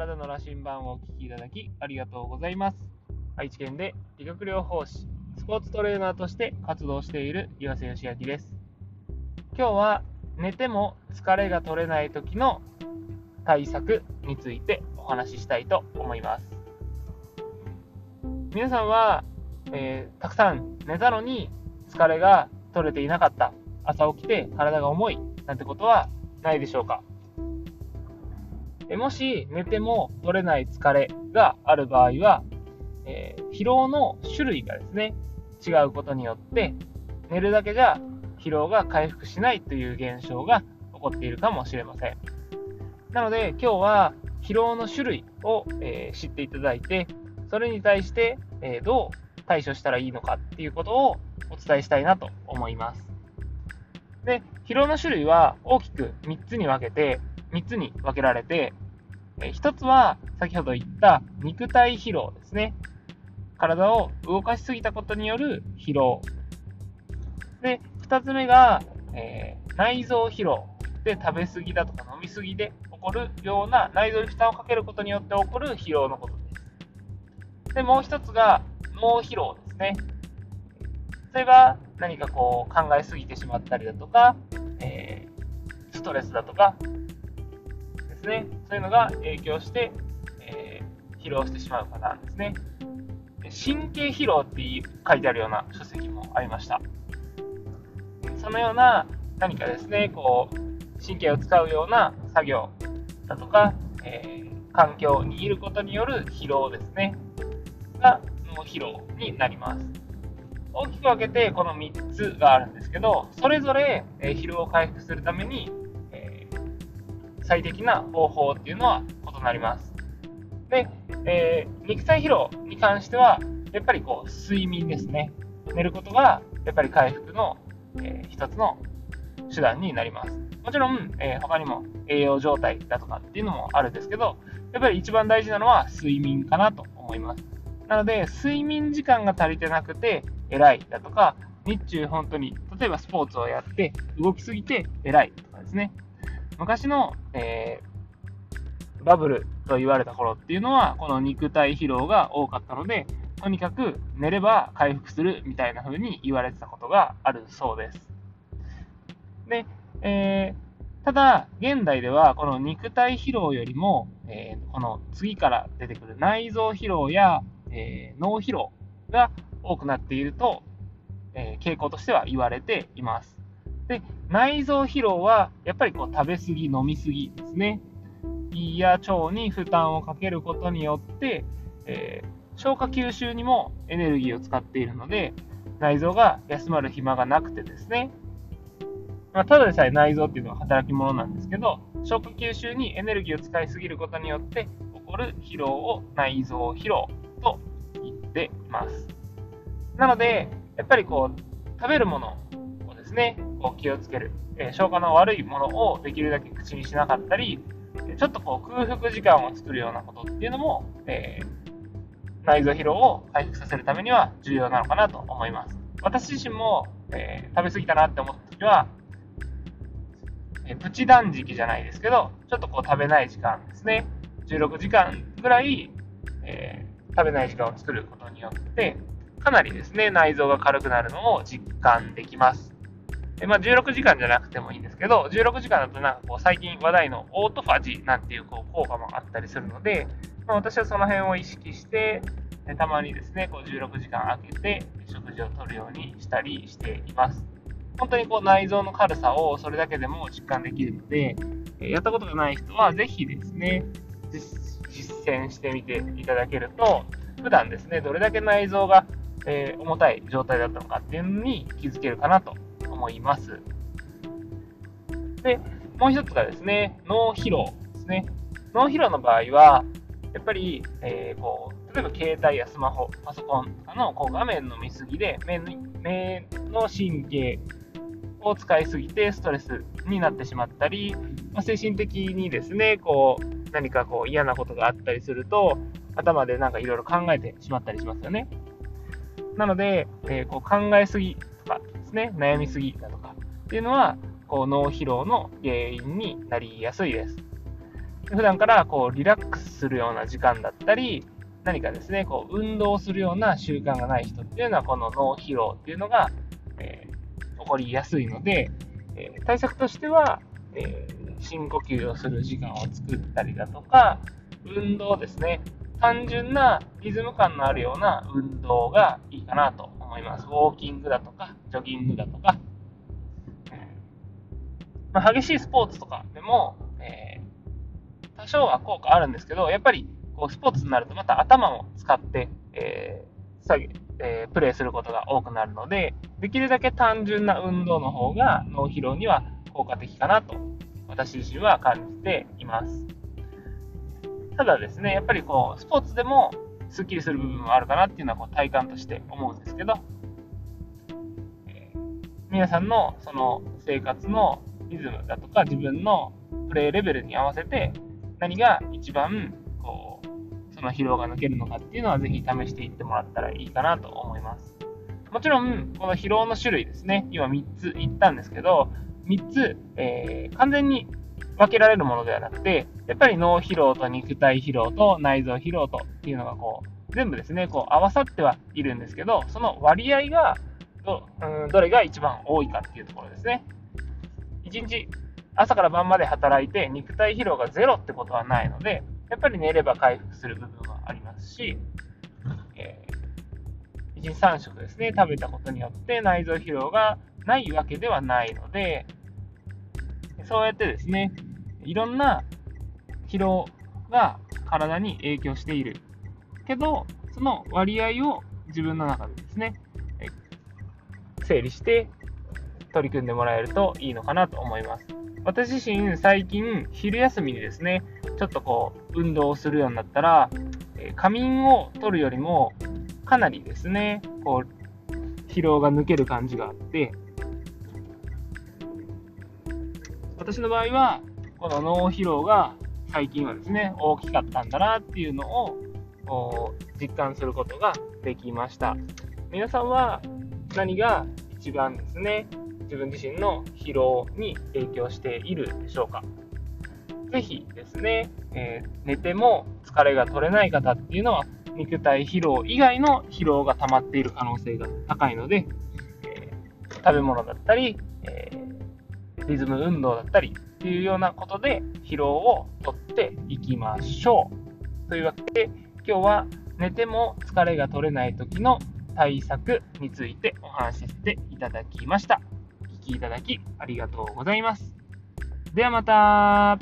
体の羅針盤をお聞きいただきありがとうございます。愛知県で理学療法士、スポーツトレーナーとして活動している岩瀬義明です。今日は寝ても疲れが取れない時の対策についてお話ししたいと思います。皆さんは、えー、たくさん寝たのに疲れが取れていなかった、朝起きて体が重いなんてことはないでしょうか？もし寝ても取れない疲れがある場合は、えー、疲労の種類がですね、違うことによって、寝るだけじゃ疲労が回復しないという現象が起こっているかもしれません。なので今日は疲労の種類を、えー、知っていただいて、それに対して、えー、どう対処したらいいのかっていうことをお伝えしたいなと思います。で、疲労の種類は大きく3つに分けて、3つに分けられて、え1つは先ほど言った肉体疲労ですね。体を動かしすぎたことによる疲労。で、2つ目が、えー、内臓疲労。で、食べ過ぎだとか飲み過ぎで起こるような内臓に負担をかけることによって起こる疲労のことです。で、もう1つが脳疲労ですね。それが何かこう考えすぎてしまったりだとか、えー、ストレスだとかですね、そういうのが影響して、えー、疲労してしまうパターンですね。神経疲労って書いてあるような書籍もありました。そのような何かですね、こう、神経を使うような作業だとか、えー、環境にいることによる疲労ですね、が脳疲労になります。大きく分けてこの3つがあるんですけど、それぞれ疲労を回復するために最適な方法っていうのは異なります。で、えー、肉体疲労に関しては、やっぱりこう睡眠ですね。寝ることがやっぱり回復の、えー、一つの手段になります。もちろん、えー、他にも栄養状態だとかっていうのもあるんですけど、やっぱり一番大事なのは睡眠かなと思います。なので、睡眠時間が足りてなくて偉いだとか、日中本当に、例えばスポーツをやって動きすぎて偉いとかですね。昔の、えー、バブルと言われた頃っていうのは、この肉体疲労が多かったので、とにかく寝れば回復するみたいな風に言われてたことがあるそうです。で、えー、ただ、現代ではこの肉体疲労よりも、えー、この次から出てくる内臓疲労や、えー、脳疲労が多くなっていると、え傾向としては言われています。で、内臓疲労は、やっぱりこう食べ過ぎ、飲み過ぎですね。胃や腸に負担をかけることによって、えー、消化吸収にもエネルギーを使っているので、内臓が休まる暇がなくてですね、まあ、ただでさえ内臓っていうのは働き者なんですけど、消化吸収にエネルギーを使いすぎることによって起こる疲労を内臓疲労と言ってます。なので、やっぱりこう、食べるものをですね、こう気をつける、えー、消化の悪いものをできるだけ口にしなかったり、ちょっとこう空腹時間を作るようなことっていうのも、えー、内臓疲労を回復させるためには重要なのかなと思います。私自身も、えー、食べ過ぎたなって思った時は、えプチ断食じゃないですけど、ちょっとこう食べない時間ですね。16時間ぐらい、え、食べない時間を作ることによって、かなりですね、内臓が軽くなるのを実感できます。でまあ、16時間じゃなくてもいいんですけど、16時間だとなんかこう最近話題のオートファジなんていうこう効果もあったりするので、まあ、私はその辺を意識して、たまにですね、こう16時間空けて食事をとるようにしたりしています。本当にこう内臓の軽さをそれだけでも実感できるので、やったことがない人はぜひですね、実践してみていただけると、普段ですね、どれだけ内臓が、え、重たい状態だったのかっていうのに気づけるかなと思います。で、もう一つがですね、脳疲労ですね。脳疲労の場合は、やっぱり、えー、こう例えば携帯やスマホ、パソコンとかのこう画面の見過ぎで目目の神経を使いすぎてストレスになってしまったり、まあ、精神的にですね、こう何かこう嫌なことがあったりすると、頭でなんかいろいろ考えてしまったりしますよね。なので、えー、こう考えすぎですね、悩みすぎだとかっていうのは、こう脳疲労の原因になりやすいです。普段からこうリラックスするような時間だったり、何かですね、こう運動するような習慣がない人っていうのは、この脳疲労っていうのが、えー、起こりやすいので、えー、対策としては、えー、深呼吸をする時間を作ったりだとか、運動ですね、単純なリズム感のあるような運動がいいかなといます。ウォーキングだとか、ジョギングだとか、まあ、激しいスポーツとかでも、えー、多少は効果あるんですけど、やっぱりこうスポーツになるとまた頭も使って、えー、下げえー、プレイすることが多くなるので、できるだけ単純な運動の方が脳疲労には効果的かなと私自身は感じています。ただですね、やっぱりこうスポーツでもスッキリする部分もあるかなっていうのはこう体感として思うんですけど、えー、皆さんのその生活のリズムだとか自分のプレイレベルに合わせて何が一番こうその疲労が抜けるのかっていうのはぜひ試していってもらったらいいかなと思います。もちろん、この疲労の種類ですね、今3つ言ったんですけど、3つ、えー、完全に分けられるものではなくて、やっぱり脳疲労と肉体疲労と内臓疲労とっていうのがこう、全部ですね、こう合わさってはいるんですけど、その割合がど、うん、どれが一番多いかっていうところですね。1日朝から晩まで働いて肉体疲労がゼロってことはないので、やっぱり寝れば回復する部分はありますし、えー、1日3食ですね、食べたことによって内臓疲労がないわけではないので、そうやってですね、いろんな疲労が体に影響している。けど、その割合を自分の中でですね、整理して取り組んでもらえるといいのかなと思います。私自身、最近、昼休みにですね、ちょっとこう、運動をするようになったら、仮眠を取るよりも、かなりですね、こう、疲労が抜ける感じがあって、私の場合は、この脳疲労が最近はですね、大きかったんだなっていうのを実感することができました。皆さんは何が一番ですね、自分自身の疲労に影響しているでしょうか。ぜひですね、えー、寝ても疲れが取れない方っていうのは、肉体疲労以外の疲労が溜まっている可能性が高いので、えー、食べ物だったり、えー、リズム運動だったりっていうようなことで疲労を取っていきましょう。というわけで、今日は寝ても疲れが取れない時の対策についてお話しさせていただきました。お聴きいただきありがとうございます。ではまた